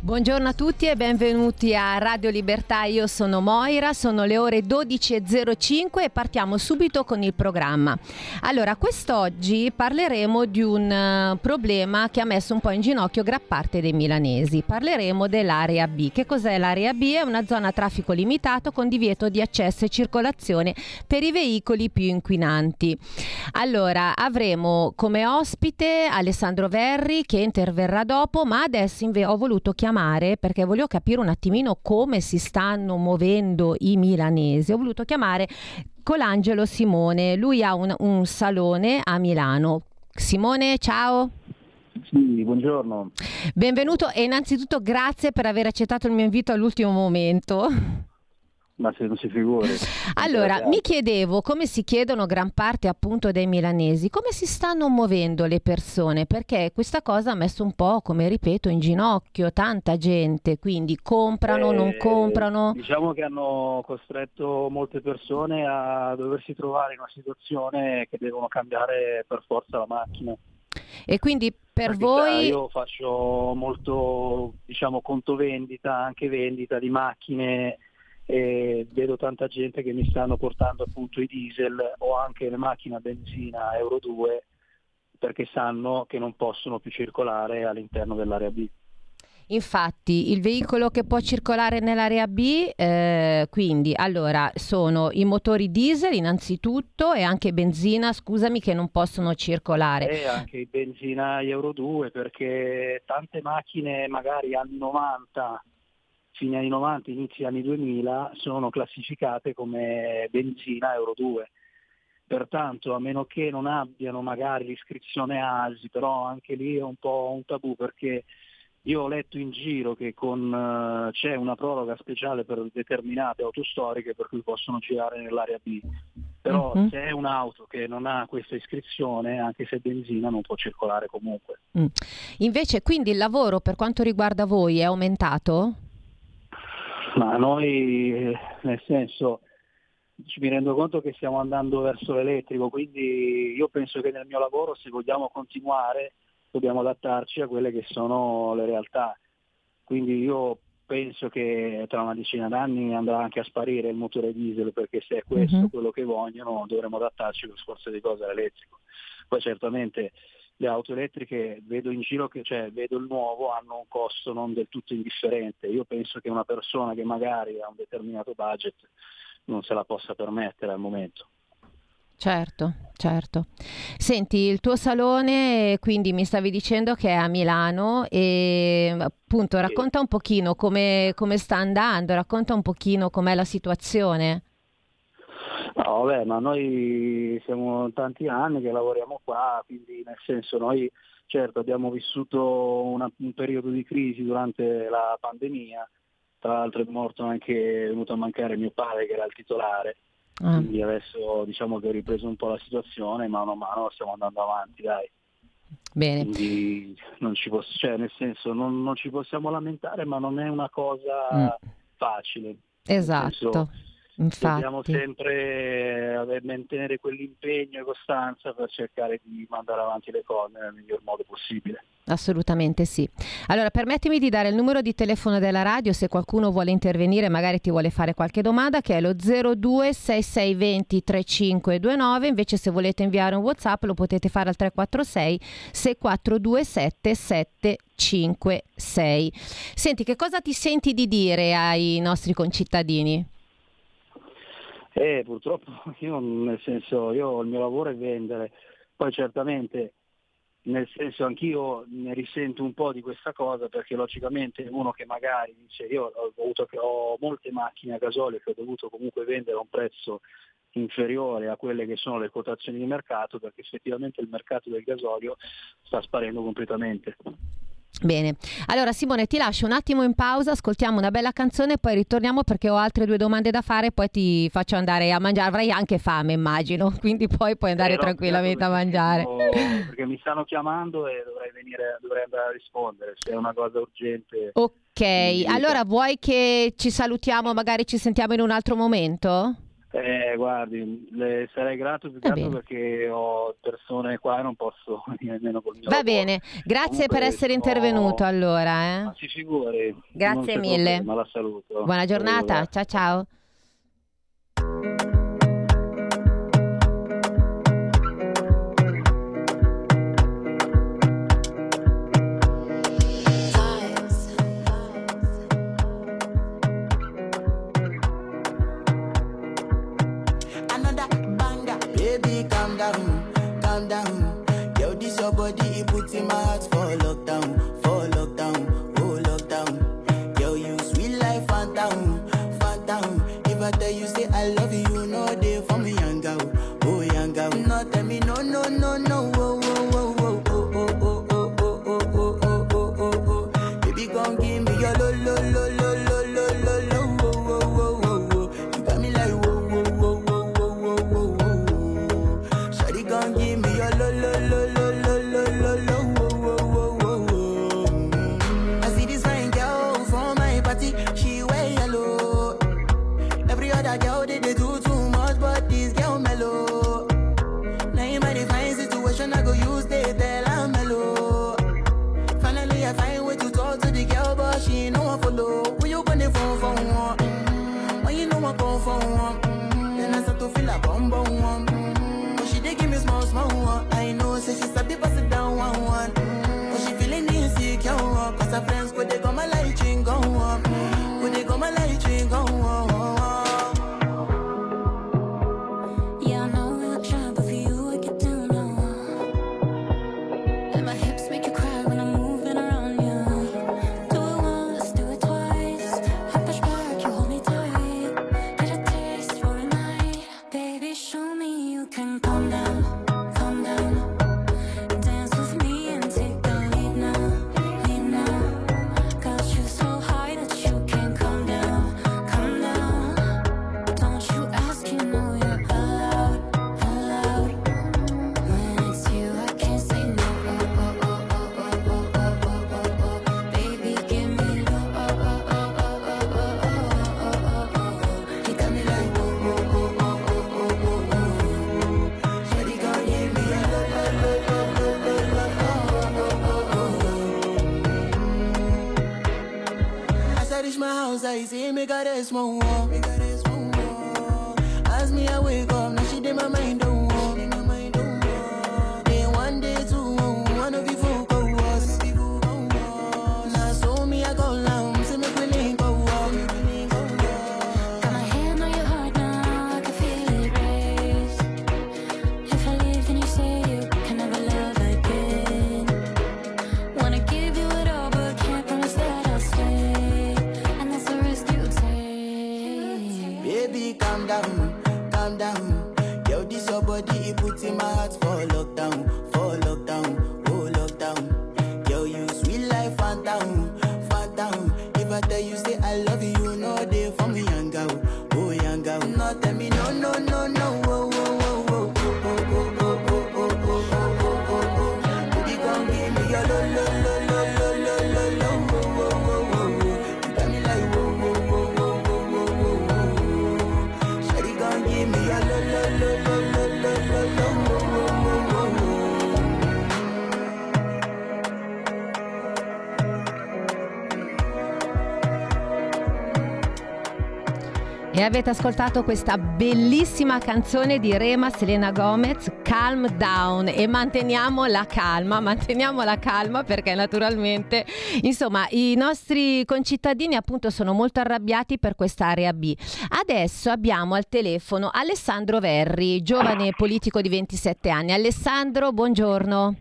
Buongiorno a tutti e benvenuti a Radio Libertà, io sono Moira, sono le ore 12.05 e partiamo subito con il programma. Allora, quest'oggi parleremo di un uh, problema che ha messo un po' in ginocchio gran parte dei milanesi. Parleremo dell'area B. Che cos'è l'area B? È una zona a traffico limitato con divieto di accesso e circolazione per i veicoli più inquinanti. Allora, avremo come ospite Alessandro Verri che interverrà dopo, ma adesso ho voluto chiamare chiamare perché volevo capire un attimino come si stanno muovendo i milanesi. Ho voluto chiamare Colangelo Simone, lui ha un, un salone a Milano. Simone, ciao. Sì, buongiorno. Benvenuto e innanzitutto grazie per aver accettato il mio invito all'ultimo momento. Ma se non si figuri. Allora, mi chiedevo come si chiedono gran parte appunto dei milanesi, come si stanno muovendo le persone, perché questa cosa ha messo un po', come ripeto, in ginocchio tanta gente, quindi comprano, eh, non comprano. Diciamo che hanno costretto molte persone a doversi trovare in una situazione che devono cambiare per forza la macchina. E quindi per Perché voi... Io faccio molto, diciamo, conto vendita, anche vendita di macchine e vedo tanta gente che mi stanno portando appunto i diesel o anche le macchine a benzina Euro 2 perché sanno che non possono più circolare all'interno dell'area B. Infatti il veicolo che può circolare nell'area B, eh, quindi allora sono i motori diesel innanzitutto e anche benzina, scusami, che non possono circolare. E anche i benzina Euro 2 perché tante macchine magari anni 90 fine anni 90, inizi anni 2000 sono classificate come benzina Euro 2. Pertanto a meno che non abbiano magari l'iscrizione ASI, però anche lì è un po' un tabù perché io ho letto in giro che con, uh, c'è una proroga speciale per determinate auto storiche per cui possono girare nell'area B. Però uh-huh. se è un'auto che non ha questa iscrizione, anche se è benzina, non può circolare comunque. Mm. Invece quindi il lavoro per quanto riguarda voi è aumentato? Ma noi, nel senso, mi rendo conto che stiamo andando verso l'elettrico, quindi io penso che nel mio lavoro se vogliamo continuare dobbiamo adattarci a quelle che sono le realtà. Quindi io penso che tra una decina d'anni andrà anche a sparire il motore diesel perché se è questo uh-huh. quello che vogliono dovremo adattarci per sforzo di cose all'elettrico. Poi certamente le auto elettriche vedo in giro che cioè, vedo il nuovo hanno un costo non del tutto indifferente. Io penso che una persona che magari ha un determinato budget non se la possa permettere al momento. Certo, certo. Senti, il tuo salone, quindi mi stavi dicendo che è a Milano e appunto racconta un pochino come, come sta andando, racconta un pochino com'è la situazione. No, vabbè, ma noi siamo tanti anni che lavoriamo qua, quindi nel senso noi certo abbiamo vissuto una, un periodo di crisi durante la pandemia, tra l'altro è morto anche, è venuto a mancare mio padre che era il titolare, ah. quindi adesso diciamo che ho ripreso un po' la situazione, mano a mano stiamo andando avanti, dai. Bene. Quindi non ci, posso, cioè, nel senso, non, non ci possiamo lamentare, ma non è una cosa mm. facile. Esatto. Infatti. Dobbiamo sempre eh, mantenere quell'impegno e costanza per cercare di mandare avanti le cose nel miglior modo possibile. Assolutamente sì. Allora, permettimi di dare il numero di telefono della radio se qualcuno vuole intervenire, magari ti vuole fare qualche domanda, che è lo 026620 3529. Invece, se volete inviare un WhatsApp, lo potete fare al 346 6427 756. Senti, che cosa ti senti di dire ai nostri concittadini? Eh, purtroppo io nel senso, io il mio lavoro è vendere, poi certamente nel senso anch'io ne risento un po' di questa cosa perché logicamente uno che magari dice io ho, avuto, ho molte macchine a gasolio che ho dovuto comunque vendere a un prezzo inferiore a quelle che sono le quotazioni di mercato perché effettivamente il mercato del gasolio sta sparendo completamente. Bene, allora Simone ti lascio un attimo in pausa, ascoltiamo una bella canzone e poi ritorniamo perché ho altre due domande da fare e poi ti faccio andare a mangiare, avrai anche fame immagino, quindi poi puoi andare eh, tranquillamente a mangiare. Perché mi stanno chiamando e dovrei, venire, dovrei andare a rispondere, se è una cosa urgente. Ok, allora vuoi che ci salutiamo, magari ci sentiamo in un altro momento? Eh, guardi, le sarei grato più che perché ho persone qua e non posso venire nemmeno col mio Va bene, grazie Comunque, per essere sono... intervenuto allora. Eh. Ma si figuri. Grazie mille. Problema, la saluto. Buona giornata, ciao ciao. for. can come now. I love you, no day for me, young girl. Oh, young girl, not tell me no, no, no. avete ascoltato questa bellissima canzone di Rema Selena Gomez, Calm Down e manteniamo la calma, manteniamo la calma perché naturalmente, insomma, i nostri concittadini appunto sono molto arrabbiati per quest'area B. Adesso abbiamo al telefono Alessandro Verri, giovane politico di 27 anni. Alessandro, buongiorno.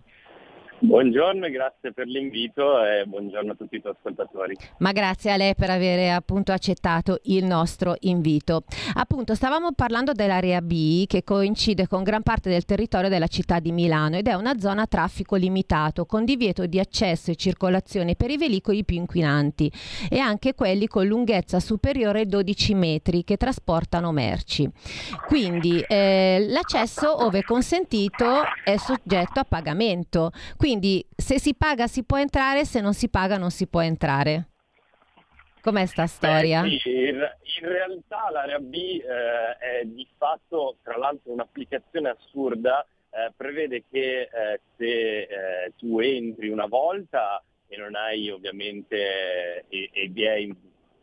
Buongiorno e grazie per l'invito e buongiorno a tutti i tuoi ascoltatori. Ma grazie a lei per aver appunto accettato il nostro invito. Appunto, stavamo parlando dell'area B che coincide con gran parte del territorio della città di Milano ed è una zona a traffico limitato con divieto di accesso e circolazione per i veicoli più inquinanti e anche quelli con lunghezza superiore ai 12 metri che trasportano merci. Quindi eh, l'accesso, ove consentito, è soggetto a pagamento. Quindi, quindi se si paga si può entrare, se non si paga non si può entrare. Com'è sta storia? Beh, sì, in, in, realtà l'area B eh, è di fatto, tra l'altro, un'applicazione assurda, eh, prevede che eh, se eh, tu entri una volta e non hai ovviamente e, e vi è in,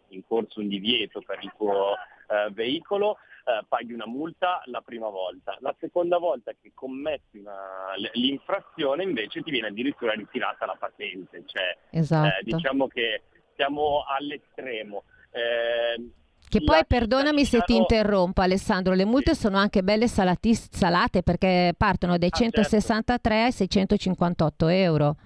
in corso un divieto per il tuo eh, veicolo, eh, paghi una multa la prima volta. La seconda volta che commetti una- l'infrazione invece ti viene addirittura ritirata la patente. Cioè, Esatto. eh, diciamo che siamo all'estremo. Eh, Che la poi, città perdonami se ti interrompo Alessandro, le multe sono anche belle salati- salate perché partono dai Ah, certo. 163 ai 658 euro.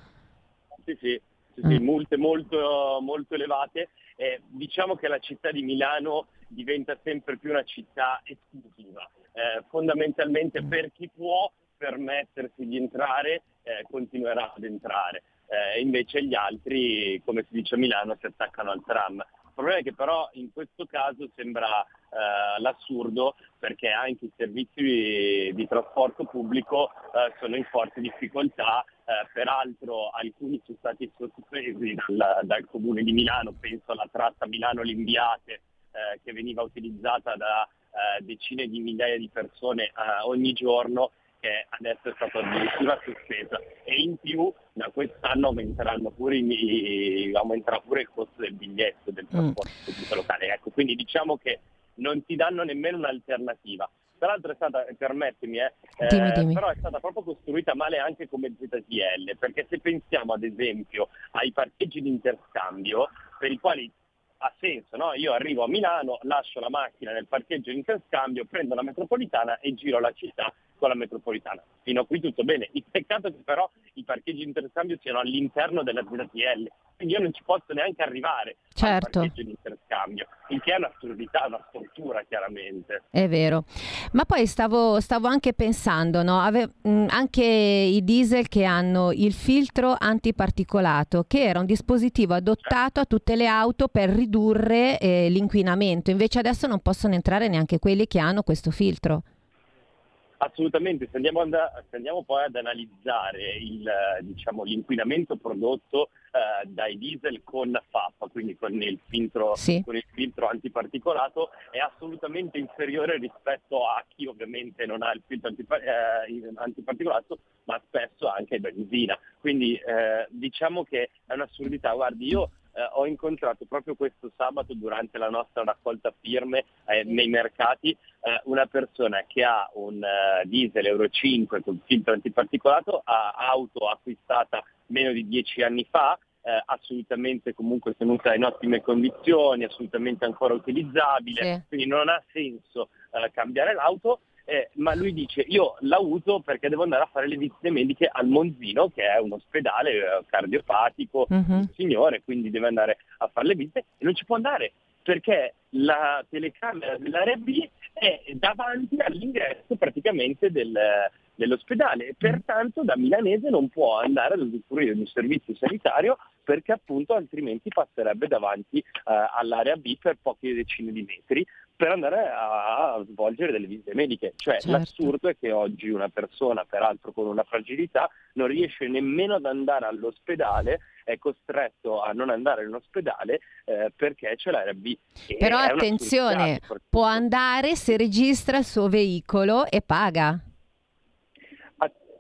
Sì, sì, sì, sì, Mm. multe molto, molto elevate. Eh, diciamo che la città di Milano diventa sempre più una città esclusiva. Eh, fondamentalmente per chi può permettersi di entrare eh, continuerà ad entrare. Eh, invece gli altri, come si dice a Milano, si attaccano al tram. Il problema è che però in questo caso sembra eh, l'assurdo perché anche i servizi di, trasporto pubblico eh, sono in forte difficoltà, eh, peraltro alcuni sono stati sospesi dal, dal comune di Milano, penso alla tratta Milano-Limbiate eh, che veniva utilizzata da eh, decine di migliaia di persone eh, ogni giorno che adesso è stata addirittura sospesa e in più da quest'anno aumenteranno pure i- aumenterà pure il costo del biglietto del trasporto pubblico locale. Ecco, quindi diciamo che non ti danno nemmeno un'alternativa. Tra l'altro è stata, permettimi, eh, Dimmi, eh, dimmi. però è stata proprio costruita male anche come ZTL, perché se pensiamo ad esempio ai parcheggi di interscambio, per i quali ha senso, no? Io arrivo a Milano, lascio la macchina nel parcheggio di interscambio, prendo la metropolitana e giro la città con la metropolitana. Fino a qui tutto bene. Il peccato è che però i parcheggi di interscambio siano all'interno della ZTL, quindi io non ci posso neanche arrivare Certo. al parcheggio di interscambio, il che è un'assurdità, una stortura chiaramente. È vero, ma poi stavo, stavo anche pensando, no? Ave- mh, anche i diesel che hanno il filtro antiparticolato, che era un dispositivo adottato a tutte le auto per ridurre eh, l'inquinamento, invece adesso non possono entrare neanche quelli che hanno questo filtro. Assolutamente, se andiamo, and- se andiamo poi ad analizzare il, diciamo, l'inquinamento prodotto eh, dai diesel con FAP, quindi con il, filtro, Sì. con il filtro antiparticolato, è assolutamente inferiore rispetto a chi ovviamente non ha il filtro antipa- eh, antiparticolato, ma spesso anche benzina. Quindi eh, diciamo che è un'assurdità. Guardi, io eh, ho incontrato proprio questo sabato durante la nostra raccolta firme eh, nei mercati eh, una persona che ha un eh, diesel Euro 5 con filtro antiparticolato, ha auto acquistata meno di dieci anni fa, eh, assolutamente comunque tenuta in ottime condizioni, assolutamente ancora utilizzabile, Sì. quindi non ha senso eh, cambiare l'auto. Eh, ma lui dice io la uso perché devo andare a fare le visite mediche al Monzino che è un ospedale eh, cardiopatico Mhm. un signore quindi deve andare a fare le visite e non ci può andare perché la telecamera dell'area B è davanti all'ingresso praticamente del- dell'ospedale e pertanto da milanese non può andare ad usufruire di un servizio sanitario perché appunto altrimenti passerebbe davanti eh, all'area B per poche decine di metri per andare a, a svolgere delle visite mediche. Cioè Certo. l'assurdo è che oggi una persona, peraltro con una fragilità, non riesce nemmeno ad andare all'ospedale, è costretto a non andare in ospedale eh, perché c'è l'area B. E Però attenzione, può andare se registra il suo veicolo e paga.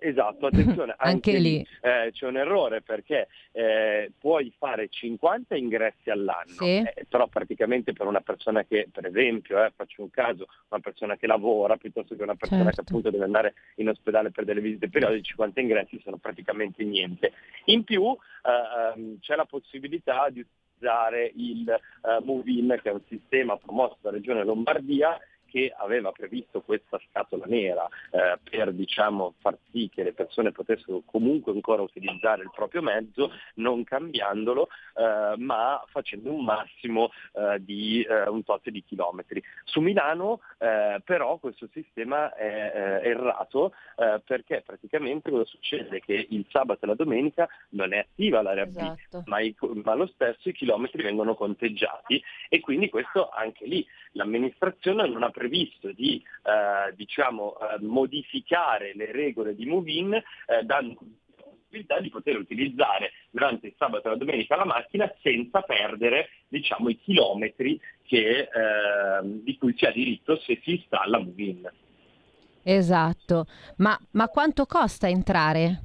Esatto, attenzione, Anche anche, lì. eh, c'è un errore perché eh, puoi fare 50 ingressi all'anno, Sì. eh, però praticamente per una persona che, per esempio, eh, faccio un caso, una persona che lavora piuttosto che una persona Certo. che appunto deve andare in ospedale per delle visite periodiche, 50 ingressi sono praticamente niente. In più eh, ehm, c'è la possibilità di utilizzare il eh, Move-In, che è un sistema promosso dalla Regione Lombardia, che aveva previsto questa scatola nera eh, per diciamo, far sì che le persone potessero comunque ancora utilizzare il proprio mezzo, non cambiandolo, eh, ma facendo un massimo eh, di eh, un tot di chilometri. Su Milano eh, però questo sistema è eh, errato perché praticamente cosa succede? Che il sabato e la domenica non è attiva l'area B, Esatto. ma, i- ma lo stesso i chilometri vengono conteggiati e quindi questo anche lì l'amministrazione non ha previsto di eh, diciamo, eh, modificare le regole di Movin eh, dando possibilità di poter utilizzare durante il sabato e la domenica la macchina senza perdere diciamo, i chilometri che, eh, di cui si ha diritto se si installa Movin. Esatto, ma, ma quanto costa entrare?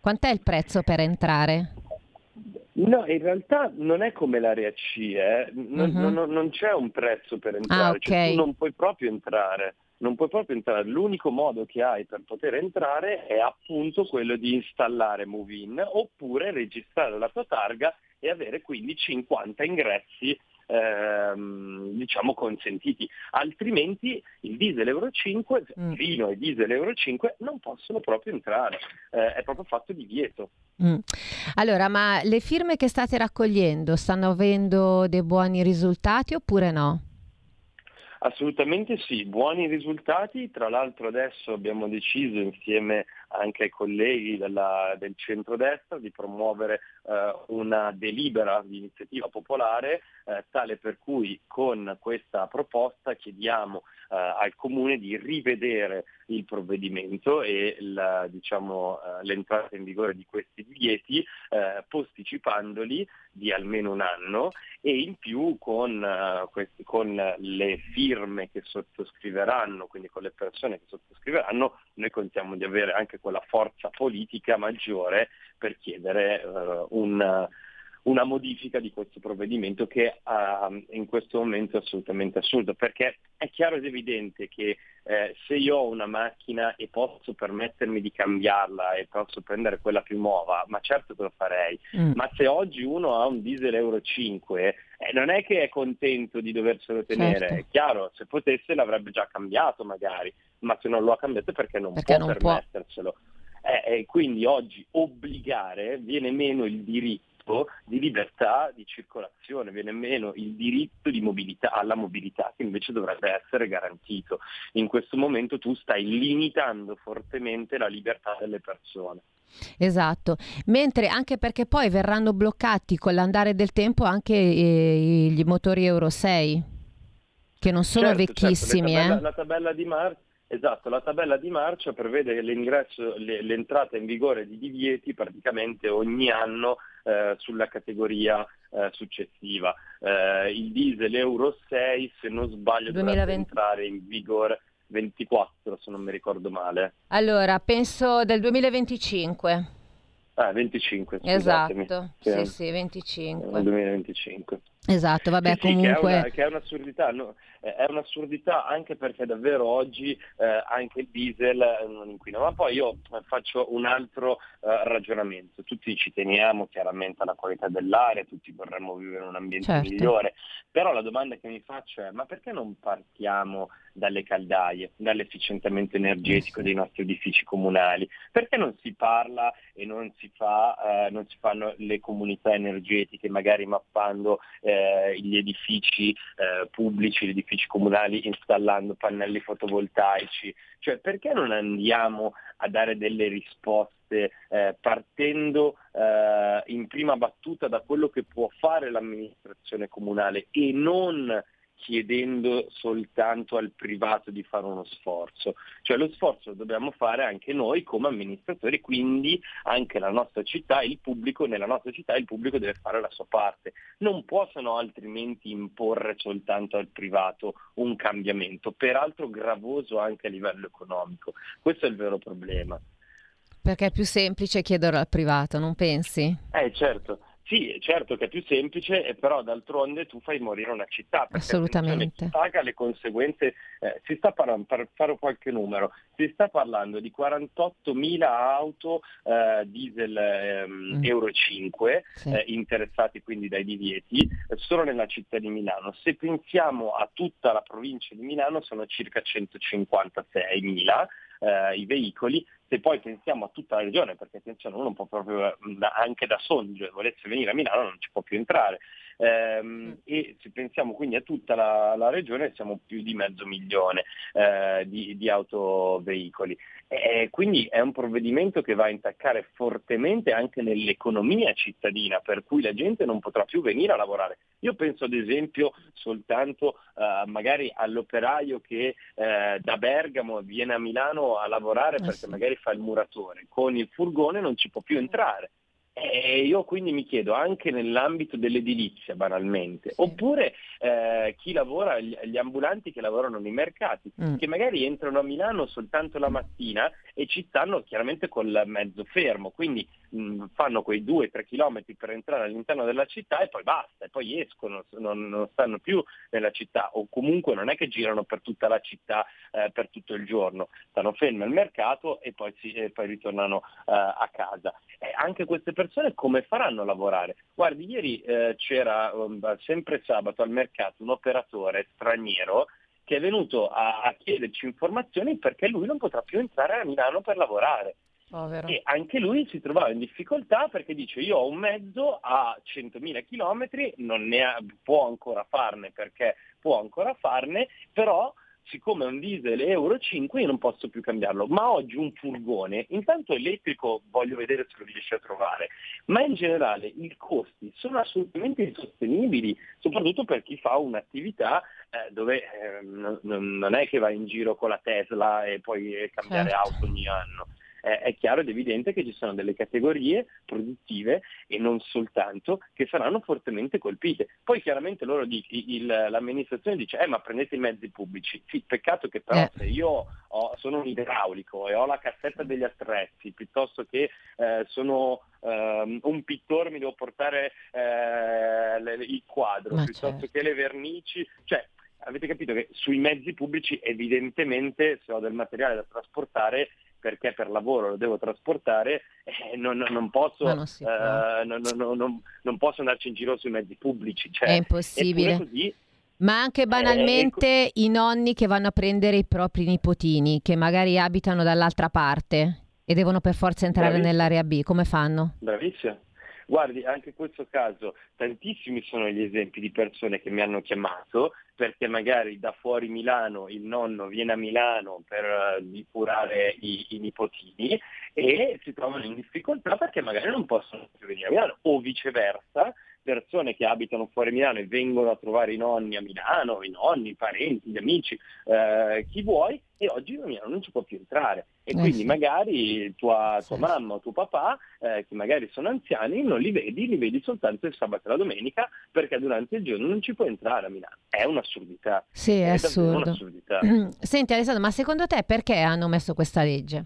Quant'è il prezzo per entrare? No, in realtà non è come l'area C, eh. non, Mhm. non- non c'è un prezzo per entrare, Ah, cioè ok. tu non puoi proprio entrare, non puoi proprio entrare, l'unico modo che hai per poter entrare è appunto quello di installare Movin oppure registrare la tua targa e avere quindi 50 ingressi ehm, diciamo consentiti, altrimenti il diesel Euro 5, Mm. fino ai diesel Euro 5 non possono proprio entrare, Eh, è proprio fatto divieto. Mm. Allora, ma le firme che state raccogliendo stanno avendo dei buoni risultati oppure no? Assolutamente sì, buoni risultati. Tra l'altro adesso abbiamo deciso insieme anche ai colleghi della- del centrodestra di promuovere eh, una delibera di iniziativa popolare eh, tale per cui con questa proposta chiediamo eh, al Comune di rivedere il provvedimento e la- diciamo, eh, l'entrata in vigore di questi divieti eh, posticipandoli di almeno un anno e in più con, eh, questi- con le firme che sottoscriveranno, quindi con le persone che sottoscriveranno, noi contiamo di avere anche quella forza politica maggiore per chiedere eh, un- una modifica di questo provvedimento che ah, in questo momento è assolutamente assurdo, perché è chiaro ed evidente che eh, se io ho una macchina e posso permettermi di cambiarla e posso prendere quella più nuova, ma certo che lo farei, Mm. ma se oggi uno ha un diesel Euro 5, eh, non è che è contento di doverselo tenere, Certo. è chiaro, se potesse l'avrebbe già cambiato magari, ma se non lo ha cambiato perché non Perché può non può. permetterselo. Eh, e quindi oggi obbligare viene meno il diritto di libertà di circolazione, viene meno il diritto di mobilità, alla mobilità che invece dovrebbe essere garantito. In questo momento tu stai limitando fortemente la libertà delle persone. Esatto, mentre anche perché poi verranno bloccati con l'andare del tempo anche eh, gli motori Euro 6, che non sono Certo, certo, vecchissimi, la, tabella, eh? la tabella di marcia, esatto, la tabella di marcia prevede l'ingresso, le- l'entrata in vigore di divieti praticamente ogni anno eh, sulla categoria eh, successiva. Eh, il diesel Euro 6, se non sbaglio, dovrebbe 2020. entrare in vigore 24, se non mi ricordo male. Allora, penso del 2025. Ah, 25, scusatemi. Esatto, Sì, sì, sì, nel 25. 2025. Esatto, vabbè, Sì, sì, che, è comunque... una, che è un'assurdità, no? È un'assurdità anche perché davvero oggi eh, anche il diesel eh, non inquina. Ma poi io eh, faccio un altro eh, ragionamento. Tutti ci teniamo chiaramente alla qualità dell'aria, tutti vorremmo vivere in un ambiente Certo. migliore, però la domanda che mi faccio è ma perché non partiamo dalle caldaie, dall'efficientamento energetico dei nostri edifici comunali? Perché non si parla e non si, fa, eh, non si fanno le comunità energetiche, magari mappando eh, gli edifici eh, pubblici, gli edifici comunali, installando pannelli fotovoltaici? Cioè perché non andiamo a dare delle risposte eh, partendo eh, in prima battuta da quello che può fare l'amministrazione comunale e non chiedendo soltanto al privato di fare uno sforzo. Cioè lo sforzo lo dobbiamo fare anche noi come amministratori, quindi anche la nostra città, il pubblico, nella nostra città il pubblico deve fare la sua parte. Non possono altrimenti imporre soltanto al privato un cambiamento, peraltro gravoso anche a livello economico. Questo è il vero problema. Perché è più semplice chiederlo al privato, non pensi? Eh certo, sì, certo che è più semplice, eh, però d'altronde tu fai morire una città. perché Assolutamente. chi paga le conseguenze, eh, si sta parlando, per fare qualche numero, si sta parlando di 48.000 auto eh, diesel ehm, Mm. Euro 5 Sì. eh, interessati quindi dai divieti solo nella città di Milano. Se pensiamo a tutta la provincia di Milano sono circa 156.000 eh, i veicoli, se poi pensiamo a tutta la regione, perché attenzione, uno può proprio, eh, da- anche da Sondrio, volesse venire a Milano non ci può più entrare, Ehm, e se pensiamo quindi a tutta la, la regione siamo più di mezzo milione eh, di, di autoveicoli. E quindi è un provvedimento che va a intaccare fortemente anche nell'economia cittadina, per cui la gente non potrà più venire a lavorare. Io penso ad esempio soltanto eh, magari all'operaio che eh, da Bergamo viene a Milano a lavorare Eh perché magari fa il muratore, con il furgone non ci può più entrare. E io quindi mi chiedo anche nell'ambito dell'edilizia banalmente, oppure eh, chi lavora, gli, gli ambulanti che lavorano nei mercati, Mm. che magari entrano a Milano soltanto la mattina e ci stanno chiaramente col mezzo fermo, quindi mh, fanno quei 2-3 chilometri per entrare all'interno della città e poi basta, e poi escono, non, non stanno più nella città o comunque non è che girano per tutta la città eh, per tutto il giorno, stanno fermi al mercato e poi, si- e poi ritornano eh, a casa. E anche queste persone come faranno a lavorare? Guardi, ieri eh, c'era um, sempre sabato al mercato un operatore straniero che è venuto a, a chiederci informazioni perché lui non potrà più entrare a Milano per lavorare. Povero. E anche lui si trovava in difficoltà perché dice io ho un mezzo a 100.000 km, non ne ha- può ancora farne perché può ancora farne, però siccome è un diesel Euro 5 io non posso più cambiarlo. Ma oggi un furgone, intanto elettrico voglio vedere se lo riesce a trovare, ma in generale i costi sono assolutamente insostenibili, soprattutto per chi fa un'attività eh, dove eh, non, è che va in giro con la Tesla e poi cambiare Certo. auto ogni anno. Eh, è chiaro ed evidente che ci sono delle categorie produttive e non soltanto che saranno fortemente colpite. Poi chiaramente loro di- il- l'amministrazione dice eh ma prendete i mezzi pubblici. Sì, peccato che però Eh. se io ho- sono un idraulico e ho la cassetta degli attrezzi piuttosto che eh, sono ehm, un pittore mi devo portare eh, le- il quadro Ma piuttosto certo. che le vernici, cioè avete capito che sui mezzi pubblici evidentemente se ho del materiale da trasportare perché per lavoro lo devo trasportare eh, non, non posso, non eh, non, posso andarci in giro sui mezzi pubblici. Cioè, È impossibile. così Ma anche banalmente i nonni che vanno a prendere i propri nipotini, che magari abitano dall'altra parte e devono per forza entrare Bravissimo. nell'area B, come fanno? Bravissima. Guardi, anche in questo caso tantissimi sono gli esempi di persone che mi hanno chiamato perché magari da fuori Milano il nonno viene a Milano per di curare i, i nipotini e si trovano in difficoltà perché magari non possono più venire a Milano o viceversa persone che abitano fuori Milano e vengono a trovare i nonni a Milano, i nonni, i parenti, gli amici, eh, chi vuoi, e oggi a Milano non ci può più entrare. E Eh quindi sì. magari tua, tua Sì. mamma o tuo papà, eh, che magari sono anziani, non li vedi, li vedi soltanto il sabato e la domenica, perché durante il giorno non ci puoi entrare a Milano. È un'assurdità. Sì, è davvero assurdo. un'assurdità. Senti Alessandro, ma secondo te perché hanno messo questa legge?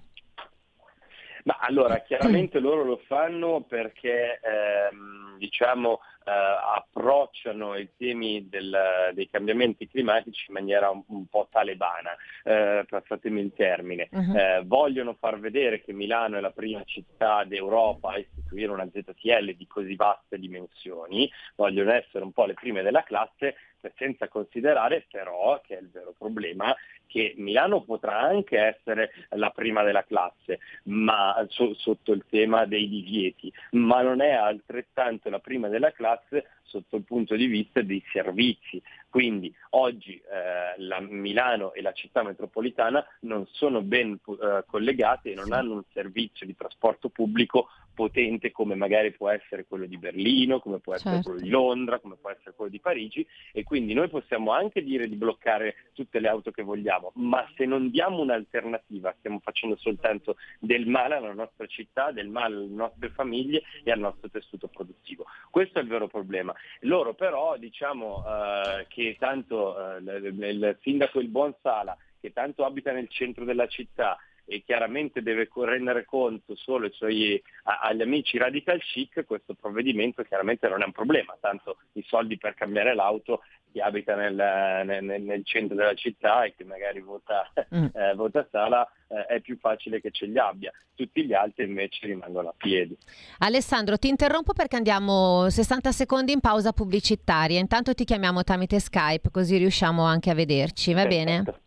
Ma allora, chiaramente loro lo fanno perché ehm, diciamo eh, approcciano i temi del- dei cambiamenti climatici in maniera un, un po' talebana, eh, passatemi il termine. Mhm. Eh, vogliono far vedere che Milano è la prima città d'Europa a istituire una ZTL di così vaste dimensioni, vogliono essere un po' le prime della classe, senza considerare però, che è il vero problema, che Milano potrà anche essere la prima della classe ma, so- sotto il tema dei divieti, ma non è altrettanto la prima della classe sotto il punto di vista dei servizi. Quindi oggi eh, la Milano e la città metropolitana non sono ben eh, collegate e non Sì. hanno un servizio di trasporto pubblico potente come magari può essere quello di Berlino, come può essere Certo. quello di Londra, come può essere quello di Parigi e quindi noi possiamo anche dire di bloccare tutte le auto che vogliamo, ma se non diamo un'alternativa stiamo facendo soltanto del male alla nostra città, del male alle nostre famiglie e al nostro tessuto produttivo. Questo è il vero problema. Loro però diciamo eh, che tanto eh, il, sindaco il buon Sala, che tanto abita nel centro della città e chiaramente deve rendere conto solo suoi, agli amici radical chic, questo provvedimento chiaramente non è un problema, tanto i soldi per cambiare l'auto chi abita nel, nel- nel- centro della città e che magari vota, Mm. eh, vota Sala eh, è più facile che ce li abbia, tutti gli altri invece rimangono a piedi. Alessandro, ti interrompo perché andiamo 60 secondi in pausa pubblicitaria. Intanto ti chiamiamo tramite Skype così riusciamo anche a vederci, va bene? Perfetto.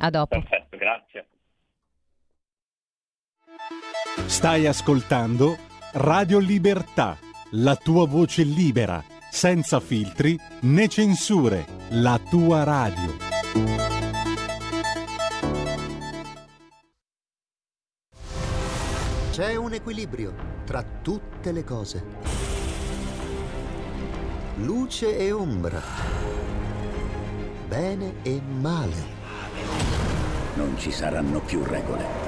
A dopo. Perfetto, grazie. Stai ascoltando Radio Libertà, la tua voce libera, senza filtri né censure, la tua radio. C'è un equilibrio tra tutte le cose. Luce e ombra. Bene e male. Non ci saranno più regole.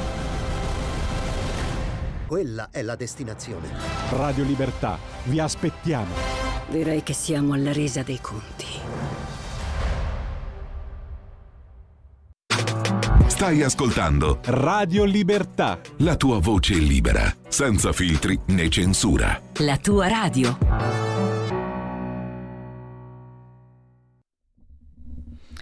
Quella è la destinazione. Radio Libertà, vi aspettiamo. Direi che siamo alla resa dei conti. Stai ascoltando Radio Libertà. la tua voce libera, senza filtri né censura. La tua radio.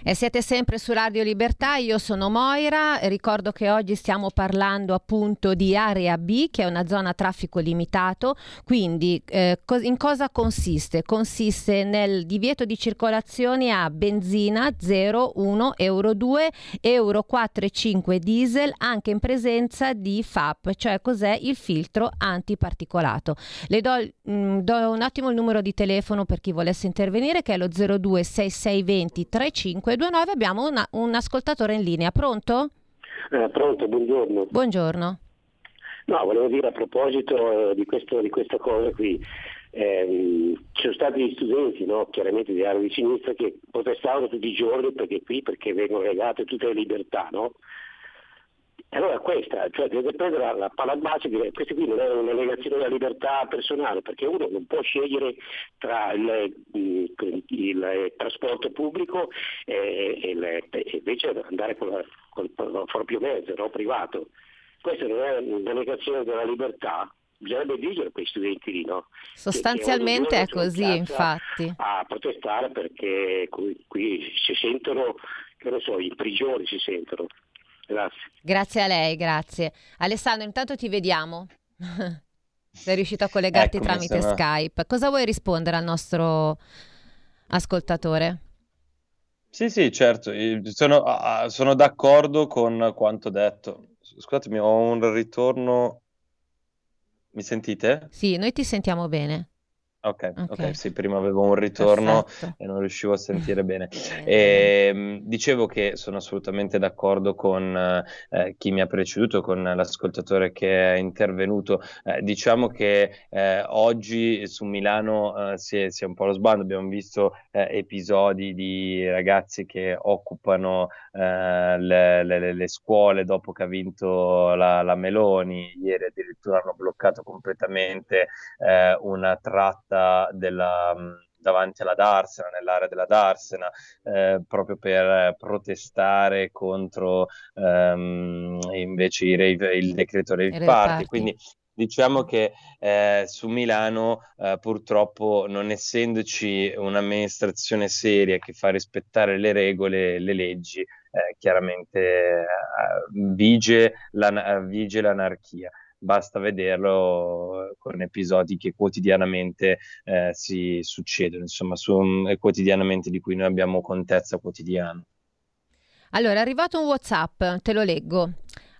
E siete sempre su Radio Libertà, io sono Moira, ricordo che oggi stiamo parlando appunto di area B che è una zona a traffico limitato, quindi eh, co- in cosa consiste? Consiste nel divieto di circolazione a benzina 0, 1, euro 2, euro 4 e 5 diesel anche in presenza di FAP, cioè cos'è il filtro antiparticolato. Le do, mh, do un attimo il numero di telefono per chi volesse intervenire che è lo 02 6620 3529 abbiamo una- un ascoltatore in linea. Pronto? Eh, pronto, buongiorno. Buongiorno. No, volevo dire a proposito eh, di, questo- di questa cosa qui, ehm, ci sono stati gli studenti, no, chiaramente di area di sinistra, che protestavano tutti i giorni perché qui, perché vengono legate tutte le libertà, no? E allora questa, cioè deve prendere la, la palla al bacio e dire questa qui non è una negazione della libertà personale, perché uno non può scegliere tra il, il- il trasporto pubblico e, e invece andare con, la- col proprio mezzo, no, privato. Questa non è una negazione della libertà? Bisognerebbe dirglielo a quei studenti lì, no? Sostanzialmente è così, infatti. A protestare perché qui, qui si sentono, che ne so, in prigione si sentono. Grazie. Grazie a lei, grazie. Alessandro, intanto ti vediamo. Sei riuscito a collegarti Eccomi, tramite Skype. Cosa vuoi rispondere al nostro ascoltatore? Sì, sì, certo, sono, sono d'accordo con quanto detto. Scusatemi, ho un ritorno. Mi sentite? Sì, noi ti sentiamo bene. Ok, Ok. ok, sì, prima avevo un ritorno Perfetto. e non riuscivo a sentire bene. Ehm, dicevo che sono assolutamente d'accordo con eh, chi mi ha preceduto, con l'ascoltatore che è intervenuto. Eh, diciamo che eh, oggi su Milano eh, si è, si è un po' lo sbando, abbiamo visto eh, episodi di ragazzi che occupano eh, le, le- le scuole dopo che ha vinto la, la Meloni, ieri addirittura hanno bloccato completamente una tratta della, mh, davanti alla Darsena, nell'area della Darsena, eh, proprio per protestare contro ehm, invece i rave- il decreto rave rave party. party. Quindi Diciamo che eh, su Milano, eh, purtroppo, non essendoci un'amministrazione seria che fa rispettare le regole le leggi, eh, chiaramente eh, vige, l'an- vige l'anarchia. Basta vederlo con episodi che quotidianamente eh, si succedono, insomma, su, quotidianamente di cui noi abbiamo contezza quotidiana. Allora, è arrivato un WhatsApp, te lo leggo.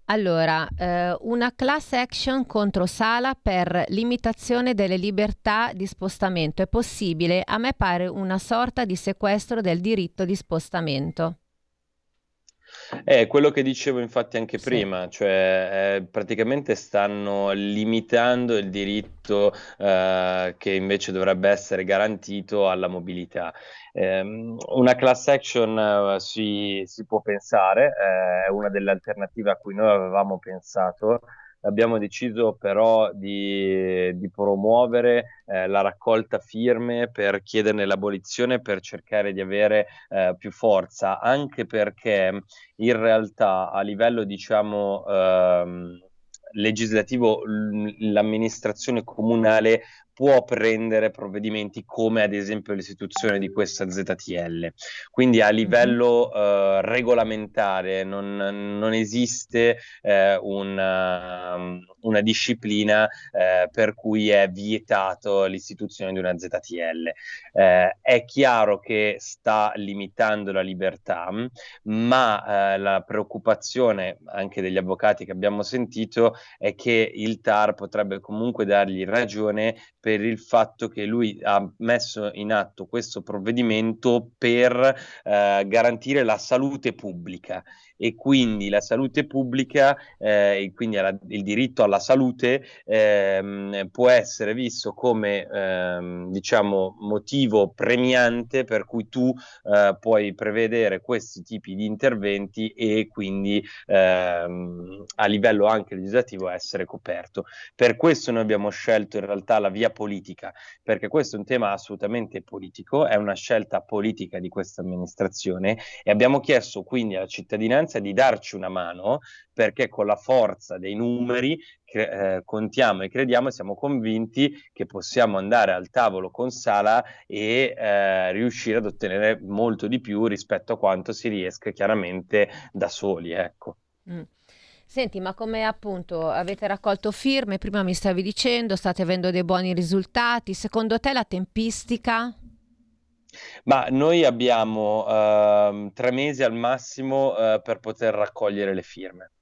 Allora, eh, una class action contro Sala per limitazione delle libertà di spostamento è possibile? A me pare una sorta di sequestro del diritto di spostamento. È quello che dicevo infatti anche prima, cioè eh, praticamente stanno limitando il diritto eh, che invece dovrebbe essere garantito alla mobilità. Ehm, una class action eh, si, si può pensare, eh, è una delle alternative a cui noi avevamo pensato. Abbiamo deciso però di, di promuovere eh, la raccolta firme per chiederne l'abolizione, per cercare di avere eh, più forza, anche perché in realtà a livello, diciamo, ehm, legislativo l'amministrazione comunale può prendere provvedimenti come ad esempio l'istituzione di questa ZTL. Quindi a livello eh, regolamentare non, non esiste eh, una, una disciplina eh, per cui è vietato l'istituzione di una ZTL. Eh, è chiaro che sta limitando la libertà, ma eh, la preoccupazione anche degli avvocati che abbiamo sentito è che il TAR potrebbe comunque dargli ragione per il fatto che lui ha messo in atto questo provvedimento per eh, garantire la salute pubblica e quindi la salute pubblica eh, e quindi la, il diritto alla salute ehm, può essere visto come ehm, diciamo motivo premiante per cui tu eh, puoi prevedere questi tipi di interventi e quindi ehm, a livello anche legislativo essere coperto. Per questo noi abbiamo scelto in realtà la via politica, perché questo è un tema assolutamente politico, è una scelta politica di questa amministrazione e abbiamo chiesto quindi alla cittadinanza di darci una mano perché con la forza dei numeri che, eh, contiamo e crediamo e siamo convinti che possiamo andare al tavolo con Sala e eh, riuscire ad ottenere molto di più rispetto a quanto si riesca chiaramente da soli. Ecco. Mm. Senti, ma come appunto avete raccolto firme, prima mi stavi dicendo, state avendo dei buoni risultati, secondo te la tempistica? Ma noi abbiamo uh, tre mesi al massimo uh, per poter raccogliere le firme.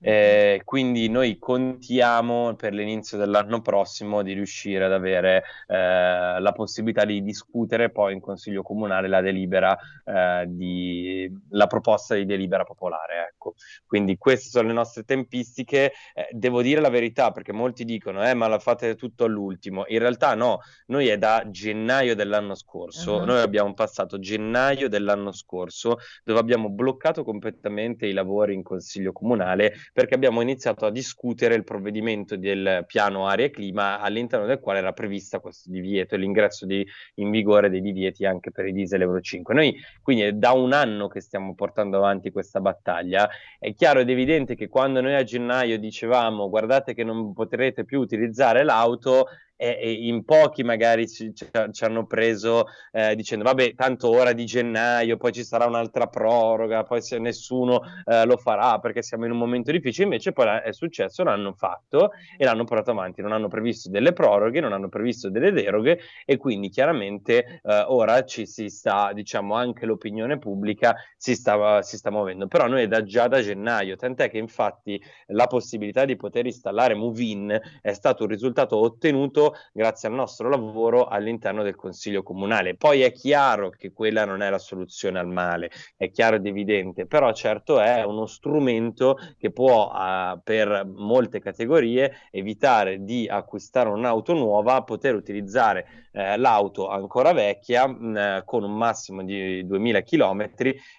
Eh, quindi noi contiamo per l'inizio dell'anno prossimo di riuscire ad avere eh, la possibilità di discutere poi in consiglio comunale la delibera eh, di la proposta di delibera popolare ecco. Quindi queste sono le nostre tempistiche. Eh, devo dire la verità perché molti dicono eh ma la fate tutto all'ultimo. In realtà no noi è da gennaio dell'anno scorso uh-huh. noi abbiamo passato gennaio dell'anno scorso dove abbiamo bloccato completamente i lavori in consiglio comunale perché abbiamo iniziato a discutere il provvedimento del piano aria e clima all'interno del quale era prevista questo divieto e l'ingresso di, in vigore dei divieti anche per i diesel Euro 5. Noi quindi è da un anno che stiamo portando avanti questa battaglia. È chiaro ed evidente che quando noi a gennaio dicevamo guardate che non potrete più utilizzare l'auto, e, in pochi magari ci, ci, ci hanno preso eh, dicendo vabbè tanto ora di gennaio poi ci sarà un'altra proroga poi se nessuno eh, lo farà perché siamo in un momento difficile. Invece poi è successo l'hanno fatto e l'hanno portato avanti. Non hanno previsto delle proroghe non hanno previsto delle deroghe e quindi chiaramente eh, ora ci si sta diciamo anche l'opinione pubblica si sta, si sta muovendo. Però noi da, già da gennaio tant'è che infatti la possibilità di poter installare Movin è stato un risultato ottenuto grazie al nostro lavoro all'interno del Consiglio Comunale. Poi è chiaro che quella non è la soluzione al male, è chiaro ed evidente, però certo è uno strumento che può uh, per molte categorie evitare di acquistare un'auto nuova, poter utilizzare eh, l'auto ancora vecchia mh, eh, con un massimo di 2000 km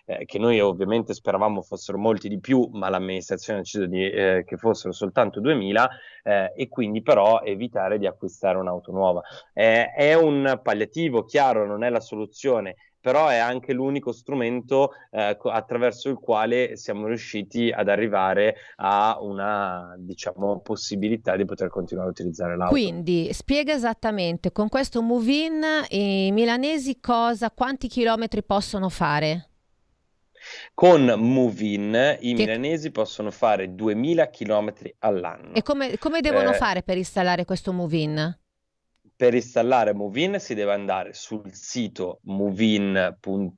eh, che noi ovviamente speravamo fossero molti di più, ma l'amministrazione ha deciso di, eh, che fossero soltanto 2000 eh, e quindi però evitare di acquistare un'auto nuova. Eh, è un palliativo, chiaro, non è la soluzione, però è anche l'unico strumento eh, attraverso il quale siamo riusciti ad arrivare a una diciamo possibilità di poter continuare a utilizzare l'auto. Quindi spiega esattamente con questo move-in i milanesi cosa, quanti chilometri possono fare? Con Movin i che... milanesi possono fare 2000 km all'anno. E come, come devono eh... fare per installare questo Movin? Per installare Movin si deve andare sul sito movin.it,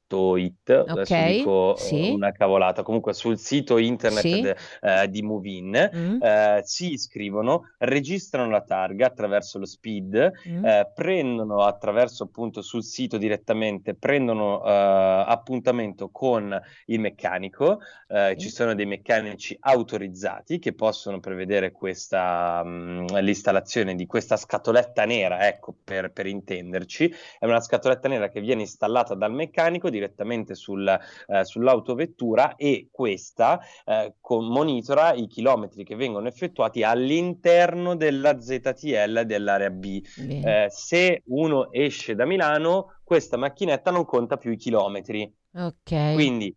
okay, adesso dico sì. una cavolata, comunque sul sito internet sì. de, eh, di Movin, mm. eh, si iscrivono, registrano la targa attraverso lo SPID, mm. eh, prendono attraverso appunto sul sito direttamente, prendono eh, appuntamento con il meccanico, eh, sì. ci sono dei meccanici autorizzati che possono prevedere questa, mh, mm, l'installazione di questa scatoletta nera, ecco, per, per, intenderci, è una scatoletta nera che viene installata dal meccanico direttamente sul, eh, sull'autovettura e questa eh, con, monitora i chilometri che vengono effettuati all'interno della ZTL dell'area B. Eh, se uno esce da Milano, questa macchinetta non conta più i chilometri. Ok. Quindi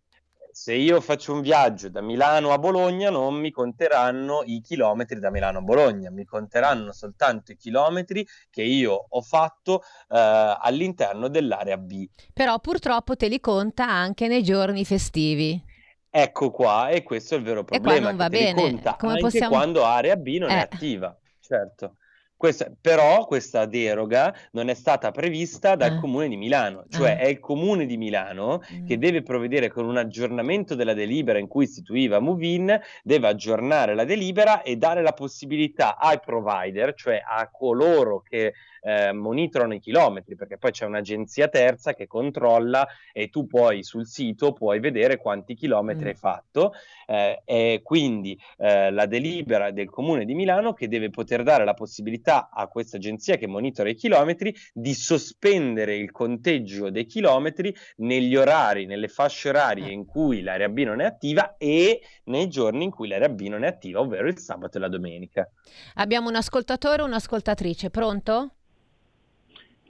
se io faccio un viaggio da Milano a Bologna non mi conteranno i chilometri da Milano a Bologna, mi conteranno soltanto i chilometri che io ho fatto eh, all'interno dell'area B. Però purtroppo te li conta anche nei giorni festivi. Ecco qua, e questo è il vero qua problema, non va che te li bene. conta Come anche possiamo- quando area B non è Eh. attiva, certo. Questa- però questa deroga non è stata prevista dal Eh. Comune di Milano, cioè Ah. è il Comune di Milano Mm. che deve provvedere con un aggiornamento della delibera in cui istituiva Movin, deve aggiornare la delibera e dare la possibilità ai provider, cioè a coloro che eh, monitorano i chilometri, perché poi c'è un'agenzia terza che controlla e tu poi sul sito puoi vedere quanti chilometri Mm. hai fatto eh, e quindi eh, la delibera del Comune di Milano che deve poter dare la possibilità a questa agenzia che monitora i chilometri di sospendere il conteggio dei chilometri negli orari, nelle fasce orarie in cui l'area B non è attiva e nei giorni in cui l'area B non è attiva, ovvero il sabato e la domenica. Abbiamo un ascoltatore o un'ascoltatrice, pronto?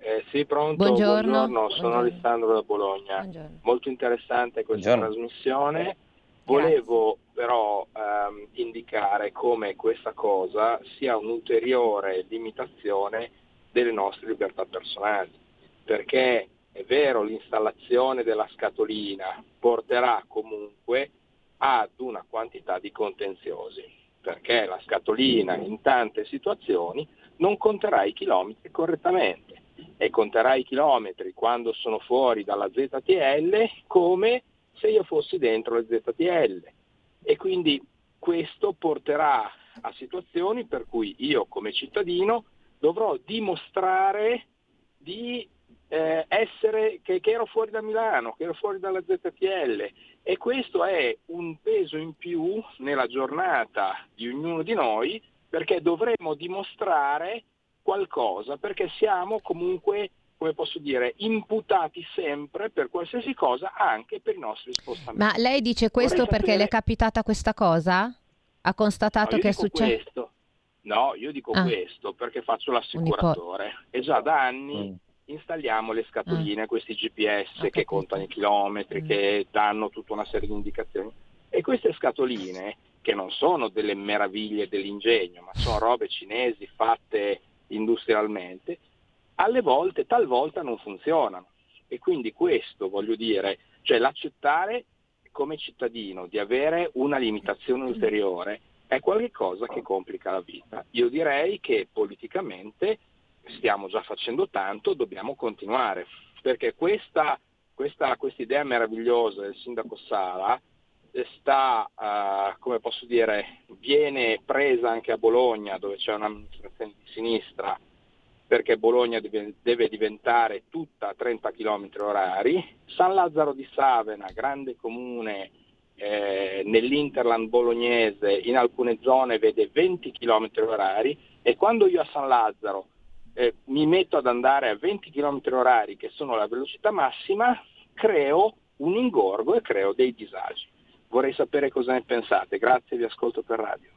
Eh, sì, pronto, Buongiorno. buongiorno, sono Alessandro da Bologna. Molto interessante questa Buongiorno. trasmissione. Volevo però ehm, indicare come questa cosa sia un'ulteriore limitazione delle nostre libertà personali, perché è vero l'installazione della scatolina porterà comunque ad una quantità di contenziosi, perché la scatolina in tante situazioni non conterà i chilometri correttamente e conterà i chilometri quando sono fuori dalla ZTL come se io fossi dentro le ZTL e quindi questo porterà a situazioni per cui io come cittadino dovrò dimostrare di eh, essere che, che ero fuori da Milano, che ero fuori dalla ZTL e questo è un peso in più nella giornata di ognuno di noi perché dovremo dimostrare qualcosa perché siamo comunque come posso dire, imputati sempre per qualsiasi cosa, anche per i nostri spostamenti. Ma lei dice questo Vorrei perché sapere- le è capitata questa cosa? Ha constatato No, che è successo? questo. No, io dico Ah. questo perché faccio l'assicuratore e già da anni Mm. installiamo le scatoline, Ah. questi GPS che contano i chilometri, Mm. che danno tutta una serie di indicazioni. E queste scatoline, che non sono delle meraviglie dell'ingegno, ma sono robe cinesi fatte industrialmente, alle volte, talvolta non funzionano. E quindi questo, voglio dire, cioè l'accettare come cittadino di avere una limitazione ulteriore è qualcosa che complica la vita. Io direi che politicamente stiamo già facendo tanto, dobbiamo continuare, perché questa, questa idea meravigliosa del sindaco Sala sta, eh, come posso dire, viene presa anche a Bologna dove c'è un'amministrazione di sinistra perché Bologna deve, deve diventare tutta a 30 km orari. San Lazzaro di Savena, grande comune eh, nell'Interland bolognese, in alcune zone vede 20 km orari e quando io a San Lazzaro eh, mi metto ad andare a 20 km orari, che sono la velocità massima, creo un ingorgo e creo dei disagi. Vorrei sapere cosa ne pensate. Grazie, vi ascolto per radio.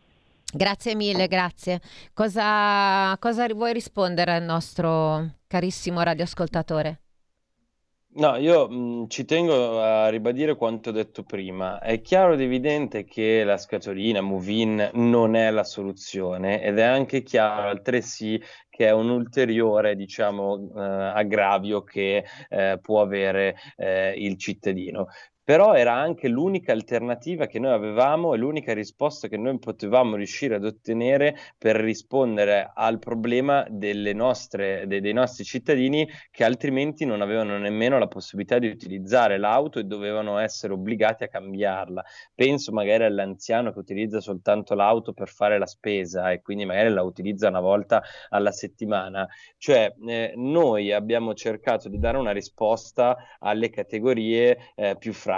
Grazie mille, grazie. Cosa, cosa vuoi rispondere al nostro carissimo radioascoltatore? No, io mh, ci tengo a ribadire quanto detto prima. È chiaro ed evidente che la scatolina Movin non è la soluzione ed è anche chiaro altresì che è un ulteriore, diciamo, eh, aggravio che eh, può avere eh, il cittadino. Però era anche l'unica alternativa che noi avevamo e l'unica risposta che noi potevamo riuscire ad ottenere per rispondere al problema nostre, de- dei nostri cittadini che altrimenti non avevano nemmeno la possibilità di utilizzare l'auto e dovevano essere obbligati a cambiarla. Penso magari all'anziano che utilizza soltanto l'auto per fare la spesa e quindi magari la utilizza una volta alla settimana. Cioè, eh, noi abbiamo cercato di dare una risposta alle categorie eh, più fragili.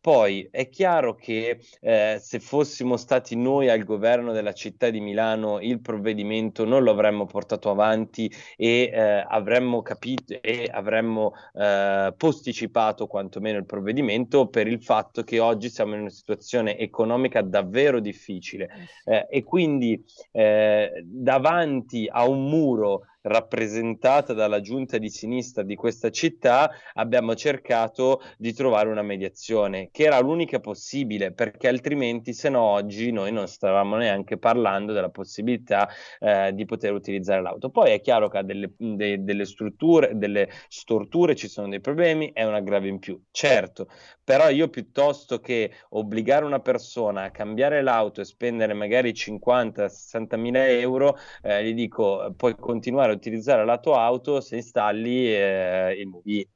Poi è chiaro che eh, se fossimo stati noi al governo della città di Milano, il provvedimento non lo avremmo portato avanti e eh, avremmo capito e avremmo eh, posticipato quantomeno il provvedimento per il fatto che oggi siamo in una situazione economica davvero difficile. Eh, e quindi eh, davanti a un muro rappresentata dalla giunta di sinistra di questa città, abbiamo cercato di trovare una mediazione, che era l'unica possibile, perché altrimenti se no oggi noi non stavamo neanche parlando della possibilità eh, di poter utilizzare l'auto. Poi è chiaro che ha delle, de- delle strutture, delle storture, ci sono dei problemi, è un aggravio in più, certo, però io piuttosto che obbligare una persona a cambiare l'auto e spendere magari 50-60 mila euro, eh, gli dico puoi continuare a utilizzare la tua auto se installi eh, il mobile.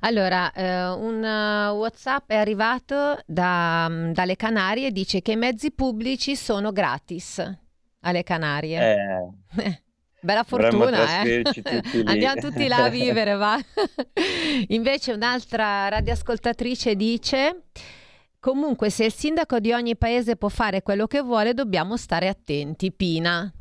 Allora, eh, un eh, WhatsApp è arrivato da- mm, dalle Canarie e dice che i mezzi pubblici sono gratis alle Canarie. Eh, Bella fortuna, eh. tutti. Andiamo tutti là a vivere, va. Invece un'altra radioascoltatrice dice: Comunque, se il sindaco di ogni paese può fare quello che vuole, dobbiamo stare attenti. Pina.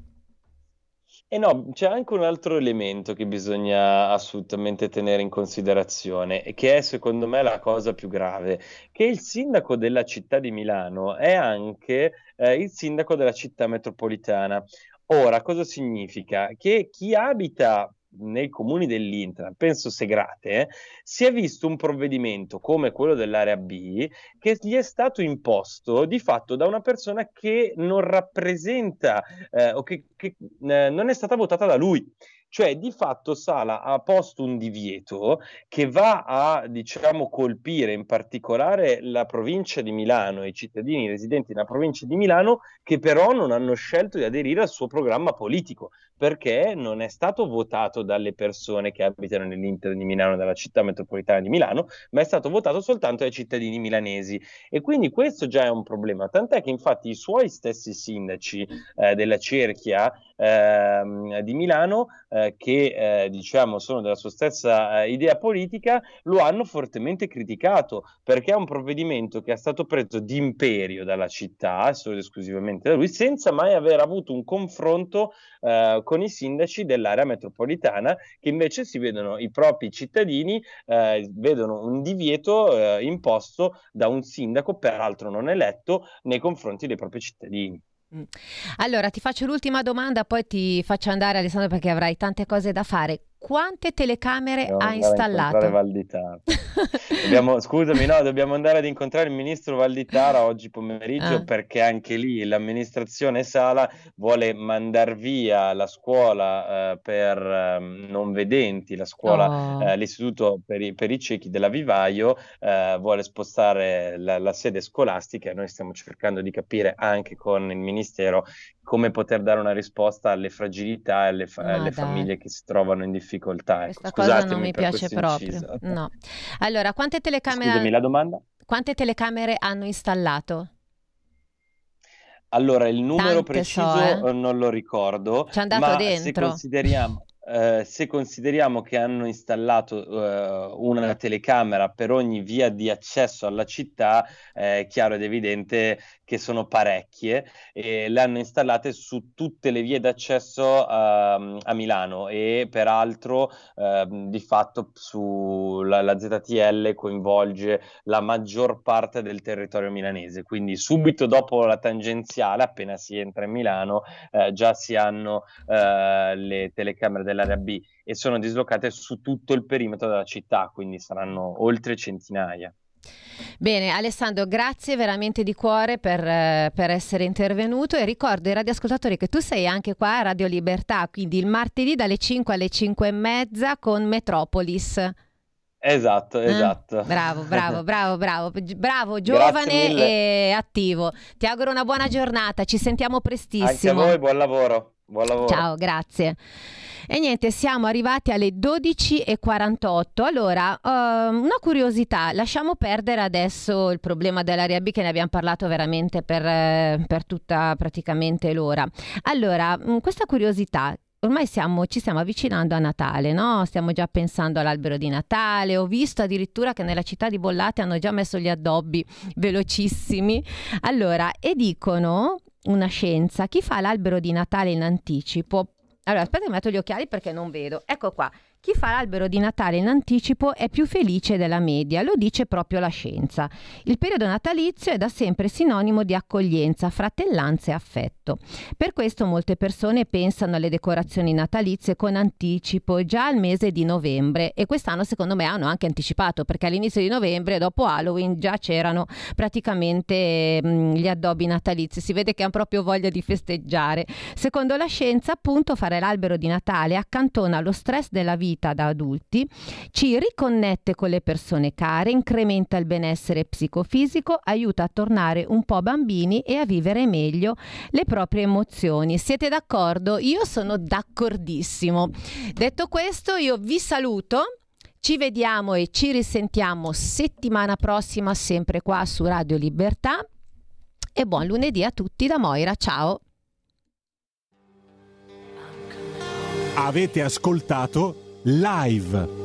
E no, c'è anche un altro elemento che bisogna assolutamente tenere in considerazione che è secondo me la cosa più grave, che il sindaco della città di Milano è anche eh, il sindaco della città metropolitana. Ora, cosa significa? Che chi abita nei comuni dell'Inter, penso Segrate, eh, si è visto un provvedimento come quello dell'area B che gli è stato imposto di fatto da una persona che non rappresenta eh, o che, che, eh, non è stata votata da lui. Cioè, di fatto Sala ha posto un divieto che va a, diciamo, colpire in particolare la provincia di Milano i cittadini residenti nella provincia di Milano che però non hanno scelto di aderire al suo programma politico perché non è stato votato dalle persone che abitano nell'Inter di Milano, dalla città metropolitana di Milano, ma è stato votato soltanto dai cittadini milanesi. E quindi questo già è un problema. Tant'è che infatti i suoi stessi sindaci eh, della cerchia ehm, di Milano, eh, che eh, diciamo sono della sua stessa eh, idea politica, lo hanno fortemente criticato perché è un provvedimento che è stato preso d'imperio dalla città, solo ed esclusivamente da lui, senza mai aver avuto un confronto eh, con i sindaci dell'area metropolitana che invece si vedono i propri cittadini, eh, vedono un divieto imposto da un sindaco, peraltro non eletto, nei confronti dei propri cittadini. Mm. Allora, ti faccio l'ultima domanda, poi ti faccio andare Alessandro perché avrai tante cose da fare. Quante telecamere Dobbiamo ha installato? Dobbiamo- scusami, no, dobbiamo andare ad incontrare il ministro Valditara oggi pomeriggio Ah. perché anche lì l'amministrazione Sala vuole mandar via la scuola eh, per ehm, non vedenti, la scuola, Oh. eh, l'istituto per i, per i ciechi della Vivaio, eh, vuole spostare la, la sede scolastica e noi stiamo cercando di capire anche con il ministero come poter dare una risposta alle fragilità e alle, fa- alle famiglie che si trovano in difficoltà. Ecco, Questa cosa non mi piace proprio. inciso. No. Allora, quante telecamere, Scusami, la domanda? quante telecamere hanno installato? Allora, il numero Tante preciso so, eh. eh, non lo ricordo, Ci è andato ma se dentro. consideriamo, eh, se consideriamo che hanno installato eh, una telecamera per ogni via di accesso alla città, eh, è chiaro ed evidente che sono parecchie e le hanno installate su tutte le vie d'accesso ehm, a Milano e peraltro ehm, di fatto sulla la ZTL coinvolge la maggior parte del territorio milanese, quindi subito dopo la tangenziale, appena si entra in Milano, eh, già si hanno eh, le telecamere dell'area B e sono dislocate su tutto il perimetro della città, quindi saranno oltre centinaia. Bene, Alessandro, grazie veramente di cuore per, eh, per essere intervenuto e ricordo ai radioascoltatori che tu sei anche qua a Radio Libertà, quindi il martedì dalle 5 alle 5 e mezza con Metropolis. Esatto, Eh? esatto. Bravo, bravo, bravo, bravo, bravo, Grazie giovane e attivo. Ti auguro una buona giornata, ci sentiamo Anche a prestissimo. voi, buon lavoro. Buon lavoro. Ciao, grazie. E niente, siamo arrivati alle 12.48. Allora, ehm, una curiosità, lasciamo perdere adesso il problema dell'area B che ne abbiamo parlato veramente per, eh, per tutta praticamente l'ora. Allora, mh, questa curiosità. Ormai siamo, ci stiamo avvicinando a Natale, no? Stiamo già pensando all'albero di Natale. Ho visto addirittura che nella città di Bollate hanno già messo gli addobbi velocissimi. Allora, e dicono una scienza, chi fa l'albero di Natale in anticipo allora, aspetta che metto gli occhiali perché non vedo. Ecco qua. Chi fa l'albero di Natale in anticipo è più felice della media, lo dice proprio la scienza. Il periodo natalizio è da sempre sinonimo di accoglienza, fratellanza e affetto. Per questo molte persone pensano alle decorazioni natalizie con anticipo già al mese di novembre e quest'anno secondo me hanno anche anticipato perché all'inizio di novembre, dopo Halloween, già c'erano praticamente mh, gli addobbi natalizi. Si vede che hanno proprio voglia di festeggiare. Secondo la scienza, appunto, fare l'albero di Natale accantona lo stress della vita da adulti, ci riconnette con le persone care, incrementa il benessere psicofisico, aiuta a tornare un po' bambini e a vivere meglio le proprie emozioni. Siete d'accordo? Io sono d'accordissimo. Detto questo, io vi saluto. Ci vediamo e ci risentiamo settimana prossima sempre qua su Radio Libertà. E buon lunedì a tutti da Moira. Ciao. Avete ascoltato live